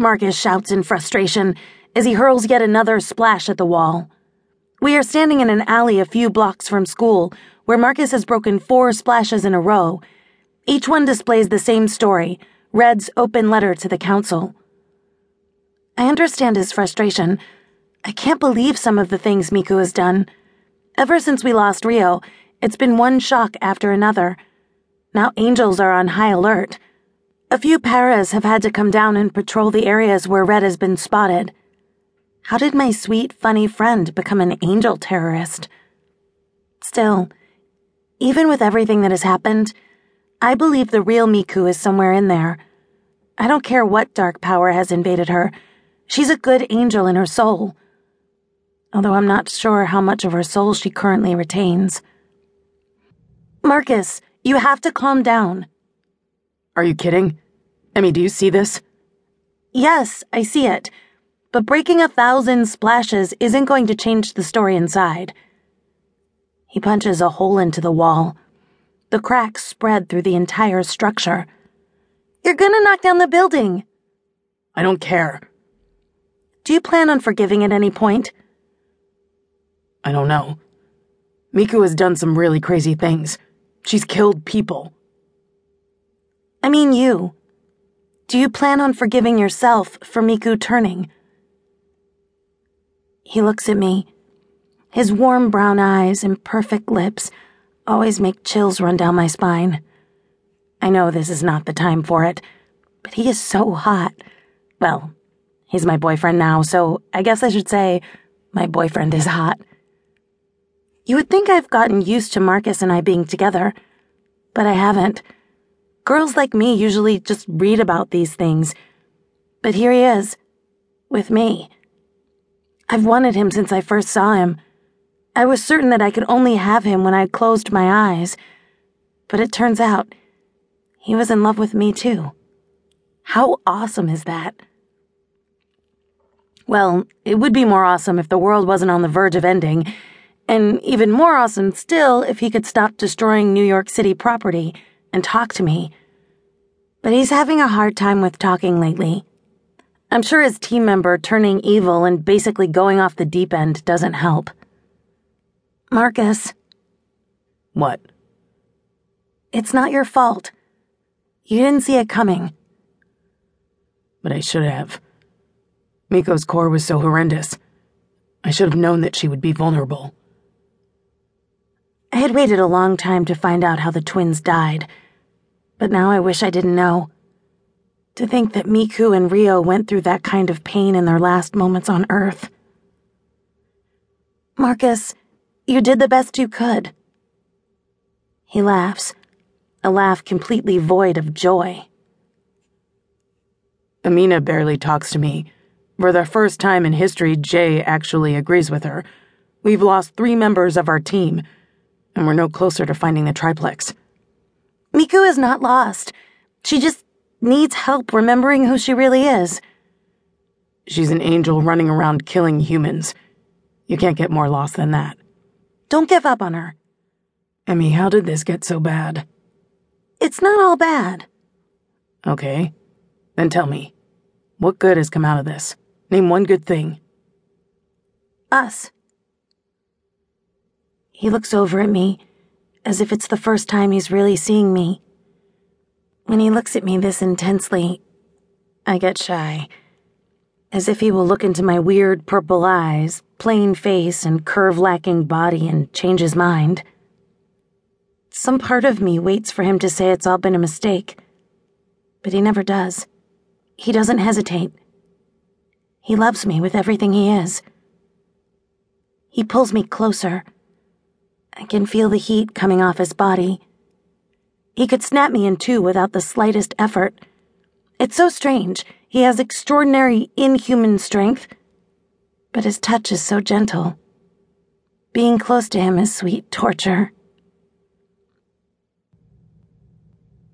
Marcus shouts in frustration as he hurls yet another splash at the wall. We are standing in an alley a few blocks from school where Marcus has broken four splashes in a row. Each one displays the same story Red's open letter to the council. I understand his frustration. I can't believe some of the things Miku has done. Ever since we lost Rio, it's been one shock after another. Now angels are on high alert. A few paras have had to come down and patrol the areas where Red has been spotted. How did my sweet, funny friend become an angel terrorist? Still, even with everything that has happened, I believe the real Miku is somewhere in there. I don't care what dark power has invaded her. She's a good angel in her soul. Although I'm not sure how much of her soul she currently retains. Marcus, you have to calm down. Are you kidding? Emmy, do you see this? Yes, I see it. But breaking a thousand splashes isn't going to change the story inside. He punches a hole into the wall. The cracks spread through the entire structure. You're gonna knock down the building. I don't care. Do you plan on forgiving at any point? I don't know. Miku has done some really crazy things. She's killed people. I mean, you. Do you plan on forgiving yourself for Miku turning? He looks at me. His warm brown eyes and perfect lips always make chills run down my spine. I know this is not the time for it, but he is so hot. Well, he's my boyfriend now, so I guess I should say my boyfriend is hot. You would think I've gotten used to Marcus and I being together, but I haven't. Girls like me usually just read about these things. But here he is, with me. I've wanted him since I first saw him. I was certain that I could only have him when I closed my eyes. But it turns out he was in love with me too. How awesome is that? Well, it would be more awesome if the world wasn't on the verge of ending, and even more awesome still if he could stop destroying New York City property and talk to me. But he's having a hard time with talking lately. I'm sure his team member turning evil and basically going off the deep end doesn't help. Marcus. What? It's not your fault. You didn't see it coming. But I should have. Miku's core was so horrendous. I should have known that she would be vulnerable. I had waited a long time to find out how the twins died but now I wish I didn't know. To think that Miku and Rio went through that kind of pain in their last moments on Earth. Marcus, you did the best you could. He laughs, a laugh completely void of joy. Amina barely talks to me. For the first time in history, Jay actually agrees with her. We've lost three members of our team, and we're no closer to finding the triplex. Miku is not lost. She just needs help remembering who she really is. She's an angel running around killing humans. You can't get more lost than that. Don't give up on her. Emmy, how did this get so bad? It's not all bad. Okay. Then tell me, what good has come out of this? Name one good thing. Us. He looks over at me as if it's the first time he's really seeing me. When he looks at me this intensely, I get shy, as if he will look into my weird purple eyes, plain face, and curve lacking body and change his mind. Some part of me waits for him to say it's all been a mistake, but he never does. He doesn't hesitate. He loves me with everything he is. He pulls me closer I can feel the heat coming off his body. He could snap me in two without the slightest effort. It's so strange. He has extraordinary, inhuman strength, but his touch is so gentle. Being close to him is sweet torture.